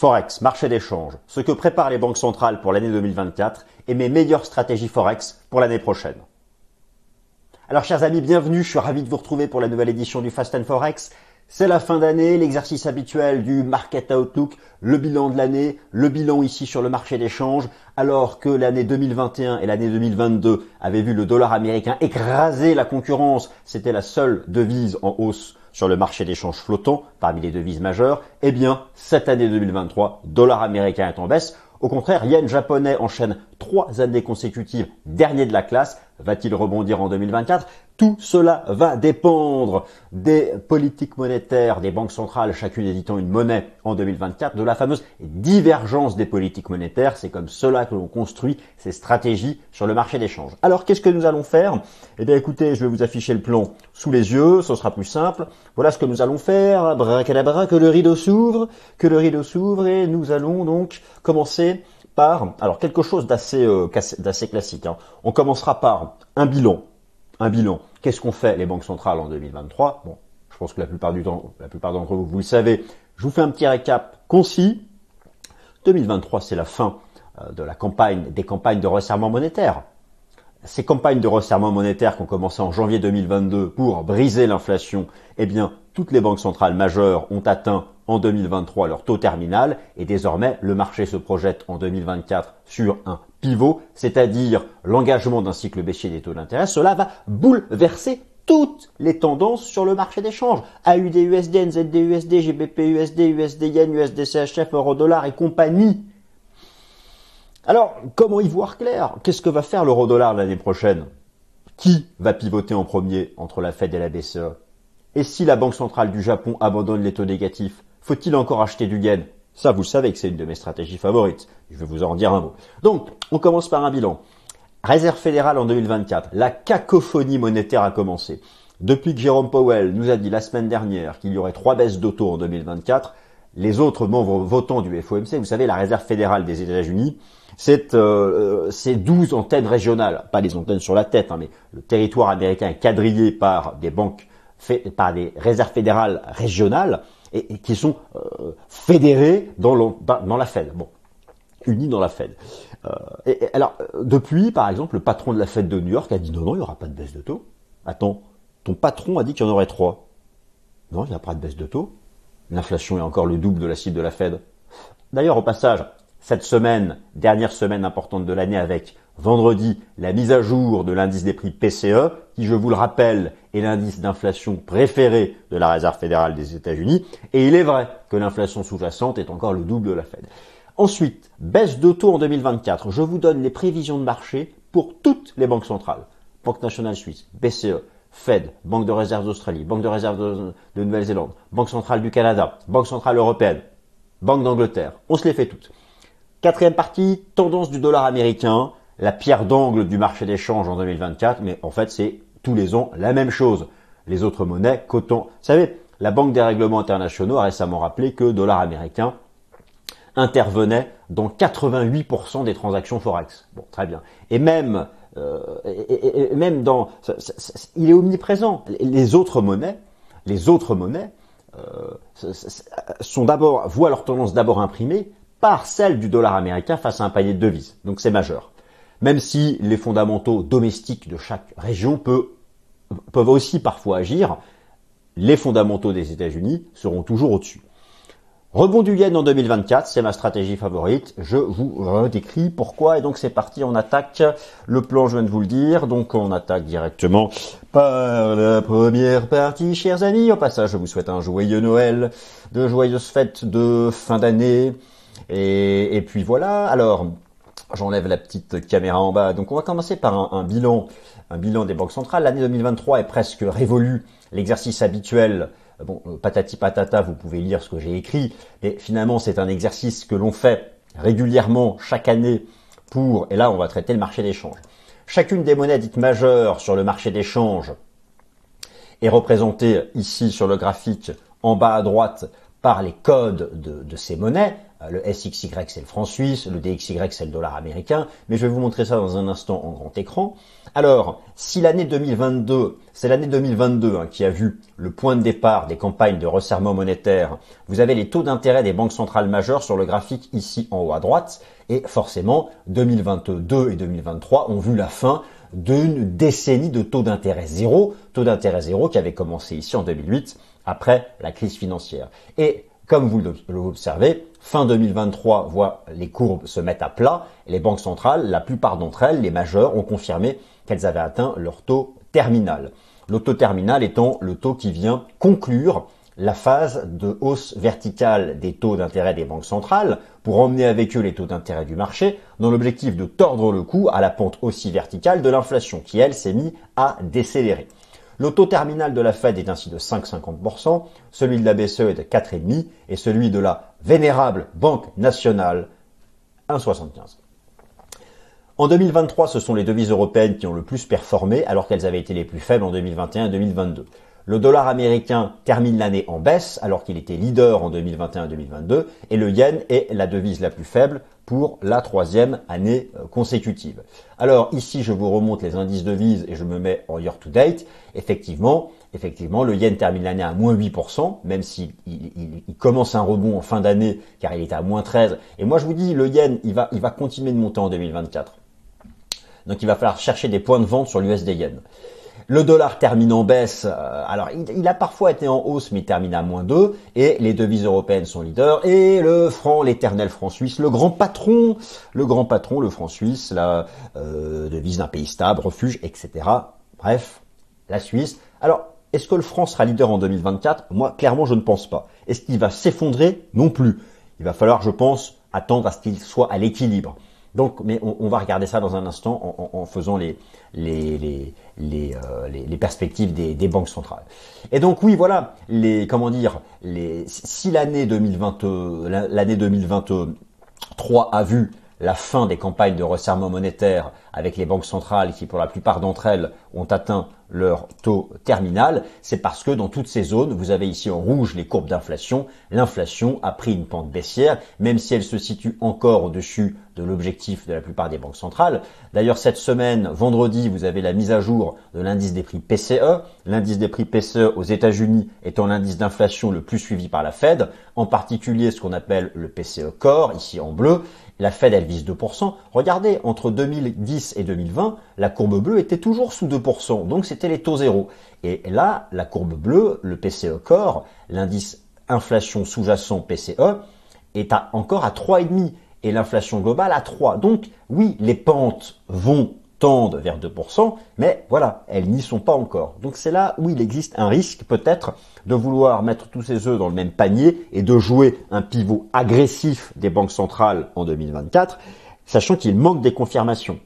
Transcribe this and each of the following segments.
Forex, marché d'échange, ce que préparent les banques centrales pour l'année 2024 et mes meilleures stratégies Forex pour l'année prochaine. Alors chers amis, bienvenue, je suis ravi de vous retrouver pour la nouvelle édition du Fast and Forex. C'est la fin d'année, l'exercice habituel du Market Outlook, le bilan de l'année, le bilan ici sur le marché d'échange, alors que l'année 2021 et l'année 2022 avaient vu le dollar américain écraser la concurrence, c'était la seule devise en hausse sur le marché d'échange flottant parmi les devises majeures, eh bien, cette année 2023, dollar américain est en baisse. Au contraire, yen japonais enchaîne trois années consécutives dernier de la classe. Va-t-il rebondir en 2024 Tout cela va dépendre des politiques monétaires des banques centrales, chacune éditant une monnaie en 2024, de la fameuse divergence des politiques monétaires. C'est comme cela que l'on construit ces stratégies sur le marché d'échange. Alors, qu'est-ce que nous allons faire? Eh bien, écoutez, je vais vous afficher le plan sous les yeux, ce sera plus simple. Voilà ce que nous allons faire. Bracadabra, que le rideau s'ouvre, que le rideau s'ouvre, et nous allons donc commencer par, alors quelque chose d'assez euh, classique. Hein. On commencera par un bilan. Un bilan. Qu'est-ce qu'on fait les banques centrales en 2023 Bon, je pense que la plupart du temps, la plupart d'entre vous, vous le savez. Je vous fais un petit récap concis. 2023, c'est la fin euh, de la campagne, des campagnes de resserrement monétaire. Ces campagnes de resserrement monétaire qui ont commencé en janvier 2022 pour briser l'inflation, eh bien, toutes les banques centrales majeures ont atteint en 2023 leur taux terminal et désormais le marché se projette en 2024 sur un pivot, c'est-à-dire l'engagement d'un cycle baissier des taux d'intérêt. Cela va bouleverser toutes les tendances sur le marché d'échange. AUD, USD, NZD, USD, GBP, USD, USD, Yen, USD, CHF, et compagnie. Alors, comment y voir clair? Qu'est-ce que va faire l'euro dollar l'année prochaine? Qui va pivoter en premier entre la Fed et la BCE Et si la Banque centrale du Japon abandonne les taux négatifs, faut-il encore acheter du yen Ça, vous savez que c'est une de mes stratégies favorites. Je vais vous en dire un mot. Donc, on commence par un bilan. Réserve fédérale en 2024. La cacophonie monétaire a commencé. Depuis que Jérôme Powell nous a dit la semaine dernière qu'il y aurait trois baisses d'auto en 2024, les autres membres votants du FOMC, vous savez, la réserve fédérale des États-Unis, c'est euh, 12 antennes régionales, pas les antennes sur la tête, hein, mais le territoire américain quadrillé par des banques, par des réserves fédérales régionales et, qui sont euh, fédérées dans, la Fed. Bon, unis dans la Fed. Euh, alors, depuis, par exemple, le patron de la Fed de New York a dit non, non, il n'y aura pas de baisse de taux. Attends, ton patron a dit qu'il y en aurait trois. Non, il n'y a pas de baisse de taux. L'inflation est encore le double de la cible de la Fed. D'ailleurs, au passage, cette semaine, dernière semaine importante de l'année avec vendredi la mise à jour de l'indice des prix PCE, qui je vous le rappelle est l'indice d'inflation préféré de la Réserve fédérale des États-Unis, et il est vrai que l'inflation sous-jacente est encore le double de la Fed. Ensuite, baisse de taux en 2024. Je vous donne les prévisions de marché pour toutes les banques centrales. Banque nationale suisse, BCE, Fed, Banque de réserve d'Australie, Banque de réserve de, Nouvelle-Zélande, Banque centrale du Canada, Banque centrale européenne, Banque d'Angleterre. On se les fait toutes. Quatrième partie, tendance du dollar américain, la pierre d'angle du marché d'échange en 2024, mais en fait c'est tous les ans la même chose. Les autres monnaies, coton. Vous savez, la Banque des règlements internationaux a récemment rappelé que dollar américain intervenait dans 88% des transactions forex. Bon, très bien. Et même euh, même dans, il est omniprésent. Les autres monnaies, les autres monnaies euh, sont d'abord voient leur tendance d'abord imprimée par celle du dollar américain face à un panier de devises. Donc c'est majeur. Même si les fondamentaux domestiques de chaque région peuvent aussi parfois agir, les fondamentaux des États-Unis seront toujours au-dessus. Rebond du yen en 2024, c'est ma stratégie favorite. Je vous décris pourquoi. Et donc c'est parti, on attaque. Le plan, je viens de vous le dire. Donc on attaque directement par la première partie, chers amis. Au passage, je vous souhaite un joyeux Noël, de joyeuses fêtes de fin d'année. Et, puis voilà. Alors, j'enlève la petite caméra en bas. Donc on va commencer par un, un bilan, un bilan des banques centrales. L'année 2023 est presque révolue. L'exercice habituel euh, bon, euh, patati patata, vous pouvez lire ce que j'ai écrit, mais finalement c'est un exercice que l'on fait régulièrement chaque année pour, et là on va traiter le marché d'échange. Chacune des monnaies dites majeures sur le marché d'échange est représentée ici sur le graphique en bas à droite par les codes de, ces monnaies. Euh, le SXY c'est le franc suisse, le DXY c'est le dollar américain, mais je vais vous montrer ça dans un instant en grand écran. Alors, si l'année 2022, c'est l'année 2022 hein, qui a vu le point de départ des campagnes de resserrement monétaire, vous avez les taux d'intérêt des banques centrales majeures sur le graphique ici en haut à droite, et forcément 2022 et 2023 ont vu la fin d'une décennie de taux d'intérêt zéro, taux d'intérêt zéro qui avait commencé ici en 2008 après la crise financière. Et comme vous l'observez, fin 2023 voit les courbes se mettre à plat. Les banques centrales, la plupart d'entre elles, les majeures, ont confirmé qu'elles avaient atteint leur taux terminal. Le taux terminal étant le taux qui vient conclure la phase de hausse verticale des taux d'intérêt des banques centrales pour emmener avec eux les taux d'intérêt du marché dans l'objectif de tordre le cou à la pente aussi verticale de l'inflation qui, elle, s'est mise à décélérer. Le taux terminal de la Fed est ainsi de 5,50%, celui de la BCE est de 4,5% et celui de la vénérable Banque nationale 1,75%. En 2023, ce sont les devises européennes qui ont le plus performé alors qu'elles avaient été les plus faibles en 2021 et 2022. Le dollar américain termine l'année en baisse alors qu'il était leader en 2021-2022 et le yen est la devise la plus faible pour la troisième année euh, consécutive. Alors ici, je vous remonte les indices devises et je me mets en year to date. Effectivement, effectivement, le yen termine l'année à moins 8%, même s'il il, commence un rebond en fin d'année car il était à moins 13. Et moi, je vous dis, le yen, il va, il va continuer de monter en 2024. Donc il va falloir chercher des points de vente sur l'USD yen. Le dollar termine en baisse. Euh, alors, il, a parfois été en hausse, mais il termine à moins 2. Et les devises européennes sont leaders. Et le franc, l'éternel franc suisse, le grand patron, le grand patron, le franc suisse, la euh, devise d'un pays stable, refuge, etc. Bref, la Suisse. Alors, est-ce que le franc sera leader en 2024 Moi, clairement, je ne pense pas. Est-ce qu'il va s'effondrer? Non plus. Il va falloir, je pense, attendre à ce qu'il soit à l'équilibre. Donc, mais on, va regarder ça dans un instant en, faisant les, les, euh, perspectives des, banques centrales. Et donc oui, voilà, les comment dire, les, si l'année 2020, l'année 2023 a vu la fin des campagnes de resserrement monétaire avec les banques centrales qui, pour la plupart d'entre elles, ont atteint leur taux terminal, c'est parce que dans toutes ces zones, vous avez ici en rouge les courbes d'inflation, l'inflation a pris une pente baissière, même si elle se situe encore au-dessus de l'objectif de la plupart des banques centrales. D'ailleurs, cette semaine, vendredi, vous avez la mise à jour de l'indice des prix PCE. L'indice des prix PCE aux États-Unis étant l'indice d'inflation le plus suivi par la Fed, en particulier ce qu'on appelle le PCE Core, ici en bleu, la Fed, elle vise 2%. Regardez, entre 2010 et 2020, la courbe bleue était toujours sous 2%, donc c'était les taux zéro. Et là, la courbe bleue, le PCE Core, l'indice inflation sous-jacent PCE, est encore à 3,5 et l'inflation globale à 3. Donc oui, les pentes vont tendent vers 2%, mais voilà, elles n'y sont pas encore. Donc c'est là où il existe un risque peut-être de vouloir mettre tous ces œufs dans le même panier et de jouer un pivot agressif des banques centrales en 2024, sachant qu'il manque des confirmations.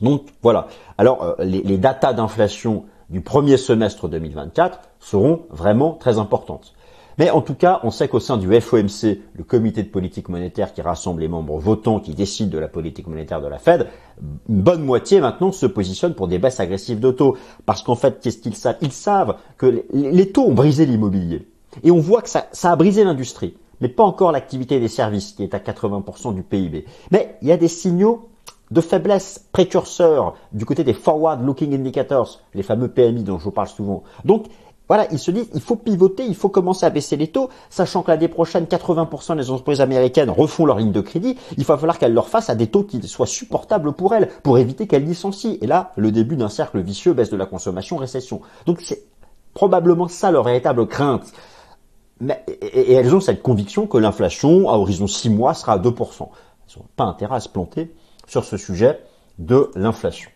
Donc voilà. Alors euh, les, datas d'inflation du premier semestre 2024 seront vraiment très importantes. Mais en tout cas, on sait qu'au sein du FOMC, le comité de politique monétaire qui rassemble les membres votants qui décident de la politique monétaire de la Fed, une bonne moitié maintenant se positionne pour des baisses agressives de taux. Parce qu'en fait, qu'est-ce qu'ils savent? Ils savent que les taux ont brisé l'immobilier. Et on voit que ça, ça a brisé l'industrie, mais pas encore l'activité des services qui est à 80% du PIB. Mais il y a des signaux de faiblesse précurseurs du côté des forward looking indicators, les fameux PMI dont je vous parle souvent. Donc, voilà, ils se disent, il faut pivoter, il faut commencer à baisser les taux, sachant que l'année prochaine, 80% des entreprises américaines refont leur ligne de crédit. Il va falloir qu'elles leur fassent à des taux qui soient supportables pour elles, pour éviter qu'elles licencient. Et là, le début d'un cercle vicieux, baisse de la consommation, récession. Donc c'est probablement ça leur véritable crainte. Mais, et, elles ont cette conviction que l'inflation, à horizon 6 mois, sera à 2%. Elles n'ont pas intérêt à se planter sur ce sujet de l'inflation.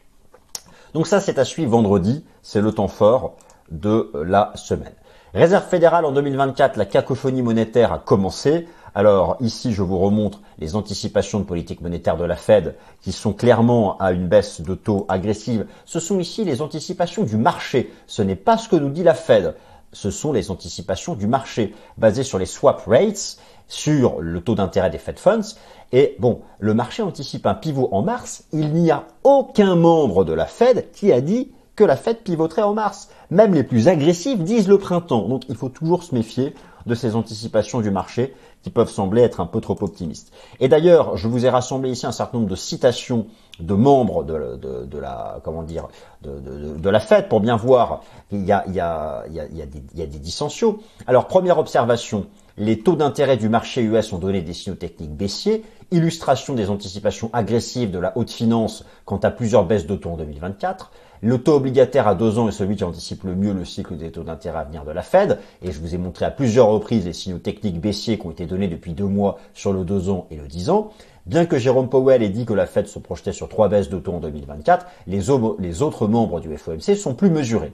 Donc ça, c'est à suivre vendredi, c'est le temps fort de la semaine. Réserve fédérale en 2024, la cacophonie monétaire a commencé. Alors ici, je vous remontre les anticipations de politique monétaire de la Fed qui sont clairement à une baisse de taux agressive. Ce sont ici les anticipations du marché. Ce n'est pas ce que nous dit la Fed. Ce sont les anticipations du marché basées sur les swap rates, sur le taux d'intérêt des Fed Funds. Et bon, le marché anticipe un pivot en mars. Il n'y a aucun membre de la Fed qui a dit que la Fed pivoterait en mars. Même les plus agressifs disent le printemps. Donc il faut toujours se méfier de ces anticipations du marché qui peuvent sembler être un peu trop optimistes. Et d'ailleurs, je vous ai rassemblé ici un certain nombre de citations de membres de, la comment dire de, la Fed pour bien voir qu'il y a, il y, a, il y, a, des, il des. Alors première observation, les taux d'intérêt du marché US ont donné des signaux techniques baissiers, illustration des anticipations agressives de la haute finance quant à plusieurs baisses de en 2024. Le taux obligataire à deux ans est celui qui anticipe le mieux le cycle des taux d'intérêt à venir de la Fed. Et je vous ai montré à plusieurs reprises les signaux techniques baissiers qui ont été donnés depuis deux mois sur le deux ans et le 10 ans. Bien que Jérôme Powell ait dit que la Fed se projetait sur trois baisses de en 2024, les, les autres membres du FOMC sont plus mesurés.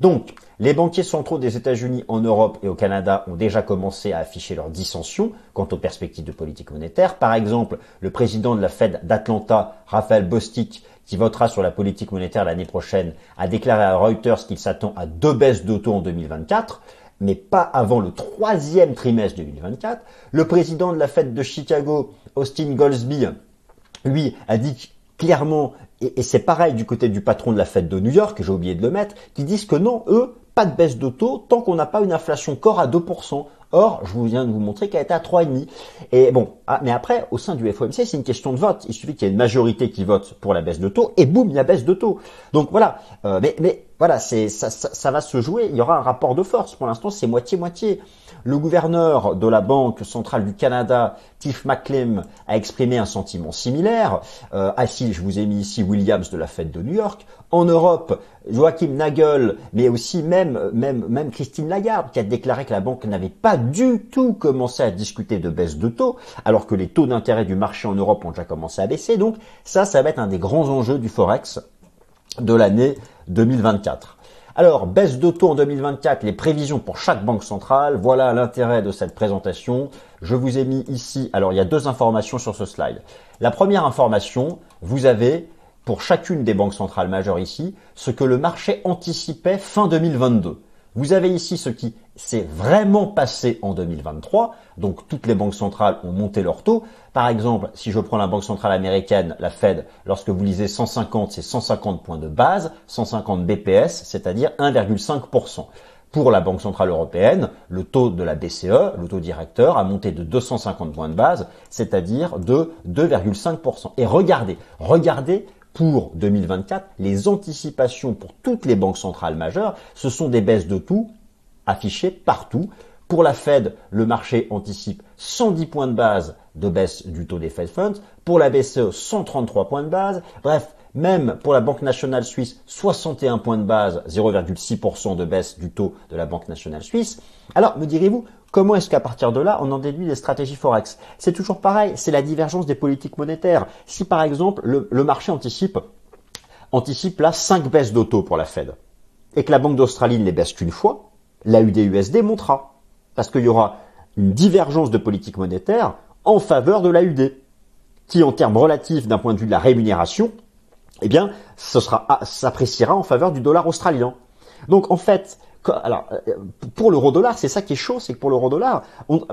Donc, les banquiers centraux des États-Unis en Europe et au Canada ont déjà commencé à afficher leurs dissensions quant aux perspectives de politique monétaire. Par exemple, le président de la Fed d'Atlanta, Raphaël Bostic, qui votera sur la politique monétaire l'année prochaine, a déclaré à Reuters qu'il s'attend à deux baisses de taux en 2024 mais pas avant le troisième trimestre 2024. Le président de la Fed de Chicago, Austin Goldsby, lui, a dit clairement, et, c'est pareil du côté du patron de la Fed de New York, j'ai oublié de le mettre, qui disent que non, eux, pas de baisse de taux tant qu'on n'a pas une inflation corps à 2%. Or, je vous viens de vous montrer qu'elle était à 3,5. Et bon, ah, mais après, au sein du FOMC, c'est une question de vote. Il suffit qu'il y ait une majorité qui vote pour la baisse de taux, et boum, il y a baisse de taux. Donc voilà. Euh, mais, voilà, ça, va se jouer. Il y aura un rapport de force. Pour l'instant, c'est moitié-moitié. Le gouverneur de la Banque centrale du Canada, Tiff McClim, a exprimé un sentiment similaire. Euh, assis, je vous ai mis ici Williams de la Fête de New York. En Europe, Joachim Nagel, mais aussi même, même, même Christine Lagarde, qui a déclaré que la banque n'avait pas du tout commencé à discuter de baisse de taux, alors que les taux d'intérêt du marché en Europe ont déjà commencé à baisser. Donc ça, ça va être un des grands enjeux du Forex de l'année 2024. Alors, baisse de taux en 2024, les prévisions pour chaque banque centrale, voilà l'intérêt de cette présentation. Je vous ai mis ici, alors il y a deux informations sur ce slide. La première information, vous avez pour chacune des banques centrales majeures ici ce que le marché anticipait fin 2022. Vous avez ici ce qui s'est vraiment passé en 2023. Donc toutes les banques centrales ont monté leur taux. Par exemple, si je prends la banque centrale américaine, la Fed, lorsque vous lisez 150, c'est 150 points de base, 150 BPS, c'est-à-dire 1,5%. Pour la Banque Centrale Européenne, le taux de la BCE, le taux directeur, a monté de 250 points de base, c'est-à-dire de 2,5%. Et regardez, regardez pour 2024, les anticipations pour toutes les banques centrales majeures, ce sont des baisses de tout affichées partout. Pour la Fed, le marché anticipe 110 points de base de baisse du taux des Fed Funds. Pour la BCE, 133 points de base. Bref, même pour la Banque nationale suisse, 61 points de base, 0,6% de baisse du taux de la Banque nationale suisse. Alors, me direz-vous, Comment est-ce qu'à partir de là, on en déduit des stratégies forex? C'est toujours pareil, c'est la divergence des politiques monétaires. Si par exemple le, marché anticipe, anticipe là 5 baisses d'auto pour la Fed, et que la Banque d'Australie ne les baisse qu'une fois, la UDUSD montera. Parce qu'il y aura une divergence de politique monétaire en faveur de la UD, qui en termes relatifs d'un point de vue de la rémunération, eh bien, ce sera, ah, s'appréciera en faveur du dollar australien. Donc en fait, alors, euh, pour l'euro-dollar, c'est ça qui est chaud, c'est que pour l'euro-dollar,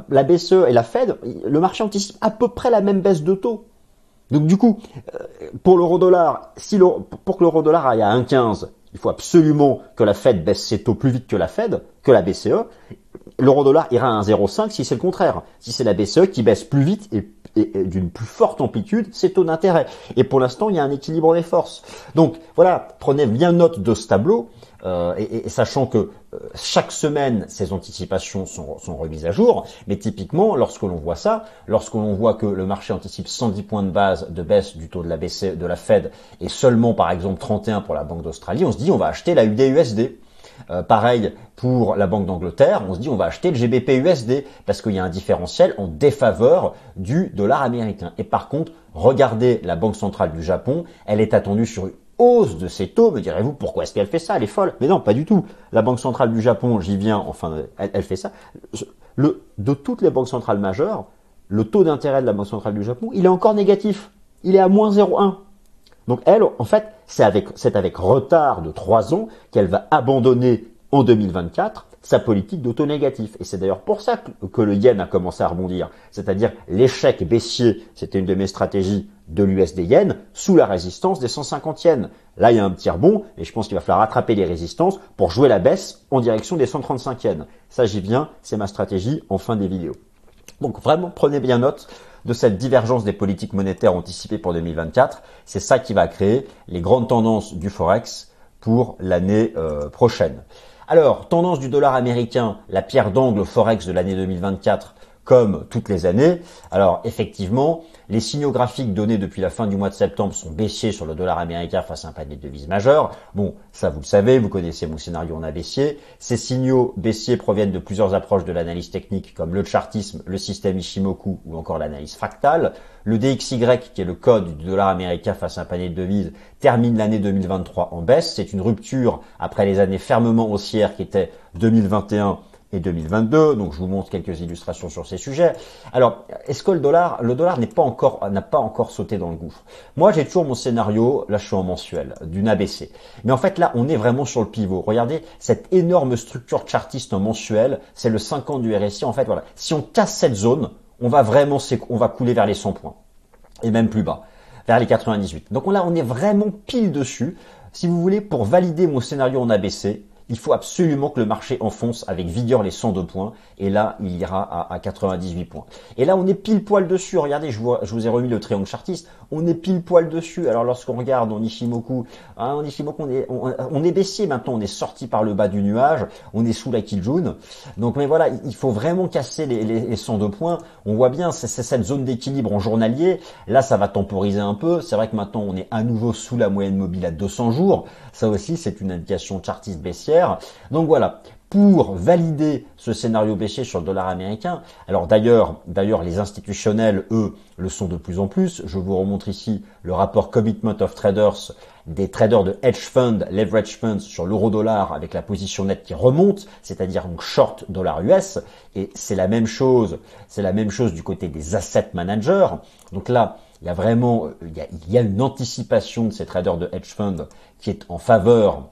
la BCE et la Fed, le marché anticipe à peu près la même baisse de taux. Donc du coup, euh, pour l'euro-dollar, si pour que l'euro-dollar aille à 1,15, il faut absolument que la Fed baisse ses taux plus vite que la Fed, que la BCE. L'euro-dollar ira à 1,05 si c'est le contraire. Si c'est la BCE qui baisse plus vite et, d'une plus forte amplitude ses taux d'intérêt. Et pour l'instant, il y a un équilibre des forces. Donc voilà, prenez bien note de ce tableau. Euh, et, sachant que euh, chaque semaine, ces anticipations sont, sont, remises à jour, mais typiquement, lorsque l'on voit ça, lorsque l'on voit que le marché anticipe 110 points de base de baisse du taux de la BCE, de la Fed, et seulement par exemple 31 pour la Banque d'Australie, on se dit on va acheter la UDUSD. Euh, pareil pour la Banque d'Angleterre, on se dit on va acheter le GBP USD parce qu'il y a un différentiel en défaveur du dollar américain. Et par contre, regardez la Banque centrale du Japon, elle est attendue sur de ses taux, me direz-vous, pourquoi est-ce qu'elle fait ça Elle est folle? Mais non, pas du tout. La Banque centrale du Japon, j'y viens, enfin, elle, fait ça. Le, de toutes les banques centrales majeures, le taux d'intérêt de la Banque centrale du Japon, il est encore négatif. Il est à moins 0,1. Donc elle, en fait, c'est avec, avec retard de 3 ans qu'elle va abandonner en 2024 sa politique d'auto-négatif. Et c'est d'ailleurs pour ça que le yen a commencé à rebondir. C'est-à-dire l'échec baissier, c'était une de mes stratégies de l'USD yen, sous la résistance des 150 yens. Là, il y a un petit rebond, et je pense qu'il va falloir rattraper les résistances pour jouer la baisse en direction des 135 yens. Ça, j'y viens, c'est ma stratégie en fin des vidéos. Donc vraiment, prenez bien note de cette divergence des politiques monétaires anticipées pour 2024. C'est ça qui va créer les grandes tendances du Forex pour l'année euh, prochaine. Alors, tendance du dollar américain, la pierre d'angle Forex de l'année 2024, comme toutes les années. Alors effectivement, les signaux graphiques donnés depuis la fin du mois de septembre sont baissiers sur le dollar américain face à un panier de devises majeures. Bon, ça vous le savez, vous connaissez mon scénario en a baissier. Ces signaux baissiers proviennent de plusieurs approches de l'analyse technique comme le chartisme, le système Ishimoku ou encore l'analyse fractale. Le DXY, qui est le code du dollar américain face à un panier de devises, termine l'année 2023 en baisse. C'est une rupture après les années fermement haussières qui étaient 2021 et 2022. Donc je vous montre quelques illustrations sur ces sujets. Alors, est-ce que le dollar, le dollar n'est pas encore, n'a pas encore sauté dans le gouffre? Moi, j'ai toujours mon scénario, là je suis en mensuel, d'une ABC. Mais en fait, là, on est vraiment sur le pivot. Regardez cette énorme structure chartiste en mensuel, c'est le 5 ans du RSI. En fait, voilà, si on casse cette zone, on va vraiment, on va couler vers les 100 points et même plus bas, vers les 98. Donc là, on est vraiment pile dessus. Si vous voulez, pour valider mon scénario en ABC, il faut absolument que le marché enfonce avec vigueur les 102 points. Et là, il ira à, 98 points. Et là, on est pile poil dessus. Regardez, je, vous ai remis le triangle chartiste. On est pile poil dessus. Alors, lorsqu'on regarde en Ishimoku, hein, on est, baissier maintenant. On est sorti par le bas du nuage. On est sous la Kijun. Donc, mais voilà, il faut vraiment casser les, les, les 102 points. On voit bien, c'est cette zone d'équilibre en journalier. Là, ça va temporiser un peu. C'est vrai que maintenant, on est à nouveau sous la moyenne mobile à 200 jours. Ça aussi, c'est une indication chartiste baissière. Donc voilà, pour valider ce scénario baissier sur le dollar américain. Alors d'ailleurs, d'ailleurs les institutionnels, eux, le sont de plus en plus. Je vous remontre ici le rapport Commitment of Traders des traders de hedge fund, leverage funds sur l'euro dollar avec la position nette qui remonte, c'est-à-dire donc short dollar US. Et c'est la même chose, c'est la même chose du côté des asset managers. Donc là, il y a vraiment, il y a, il y a une anticipation de ces traders de hedge fund qui est en faveur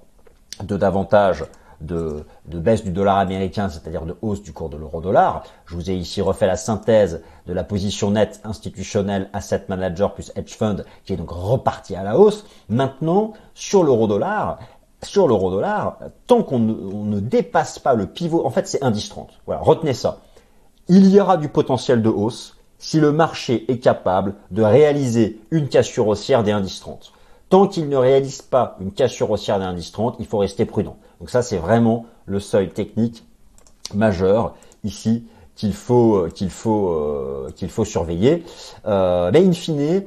de davantage de, baisse du dollar américain, c'est-à-dire de hausse du cours de l'euro-dollar. Je vous ai ici refait la synthèse de la position nette institutionnelle asset manager plus hedge fund qui est donc reparti à la hausse. Maintenant, sur l'euro-dollar, sur l'euro-dollar, tant qu'on ne, dépasse pas le pivot, en fait c'est indice 30. Voilà, retenez ça. Il y aura du potentiel de hausse si le marché est capable de réaliser une cassure haussière des indices 30. Tant qu'il ne réalise pas une cassure haussière d'un indice 30, il faut rester prudent. Donc ça, c'est vraiment le seuil technique majeur ici qu'il faut euh, euh, surveiller. Euh, mais in fine,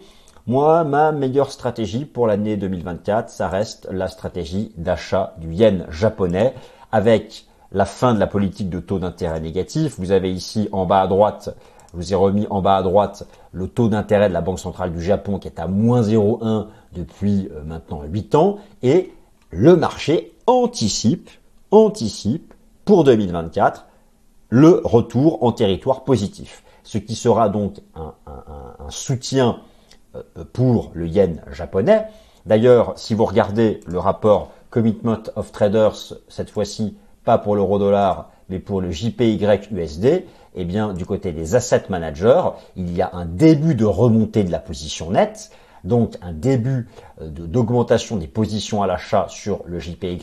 moi, ma meilleure stratégie pour l'année 2024, ça reste la stratégie d'achat du yen japonais avec la fin de la politique de taux d'intérêt négatif. Vous avez ici en bas à droite je vous ai remis en bas à droite le taux d'intérêt de la Banque centrale du Japon qui est à moins 0,1 depuis euh, maintenant 8 ans. Et le marché anticipe, anticipe pour 2024 le retour en territoire positif. Ce qui sera donc un, soutien euh, pour le yen japonais. D'ailleurs, si vous regardez le rapport Commitment of Traders, cette fois-ci pas pour l'euro dollar, mais pour le JPY USD, eh bien, du côté des asset managers, il y a un début de remontée de la position nette, donc un début euh, d'augmentation des positions à l'achat sur le JPY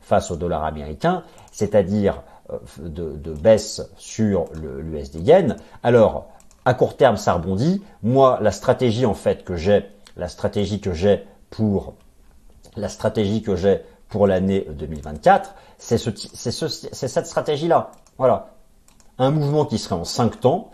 face au dollar américain, c'est-à-dire euh, de, baisse sur l'USD yen. Alors, à court terme, ça rebondit. Moi, la stratégie en fait que j'ai, la stratégie que j'ai pour l'année 2024, c'est ce, cette stratégie-là. Voilà. Un mouvement qui serait en 5 temps,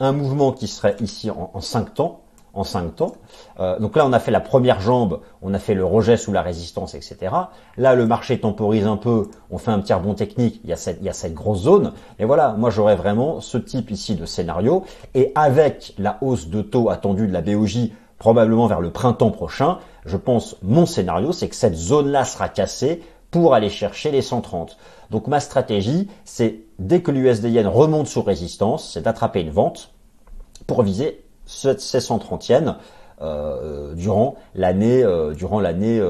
un mouvement qui serait ici en, 5 temps, en 5 temps. Euh, donc là, on a fait la première jambe, on a fait le rejet sous la résistance, etc. Là, le marché temporise un peu, on fait un petit rebond technique, il y a cette, il y a cette grosse zone. Et voilà, moi j'aurais vraiment ce type ici de scénario. Et avec la hausse de taux attendue de la BOJ probablement vers le printemps prochain, je pense, mon scénario, c'est que cette zone-là sera cassée pour aller chercher les 130. Donc ma stratégie, c'est dès que l'USD yen remonte sous résistance, c'est d'attraper une vente pour viser ces 130 yens durant l'année durant l'année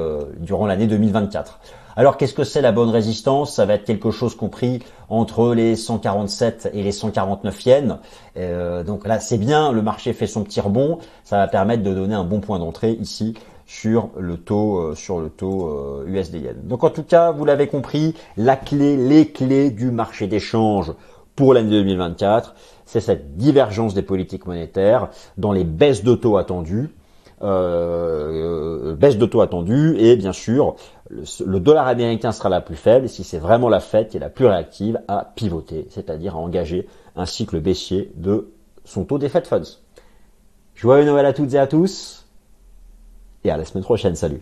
durant l'année 2024. Alors qu'est-ce que c'est la bonne résistance? Ça va être quelque chose compris entre les 147 et les 149 yens. Euh, donc là c'est bien, le marché fait son petit rebond, ça va permettre de donner un bon point d'entrée ici sur le taux euh, sur le taux USD euh, yen. Donc en tout cas, vous l'avez compris, la clé, les clés du marché d'échange pour l'année 2024, c'est cette divergence des politiques monétaires dans les baisses de taux attendues euh, baisse de taux attendue et bien sûr le, dollar américain sera la plus faible si c'est vraiment la Fed qui est la plus réactive à pivoter, c'est-à-dire à engager un cycle baissier de son taux des Fed Funds. Joyeux Noël à toutes et à tous à la semaine prochaine, salut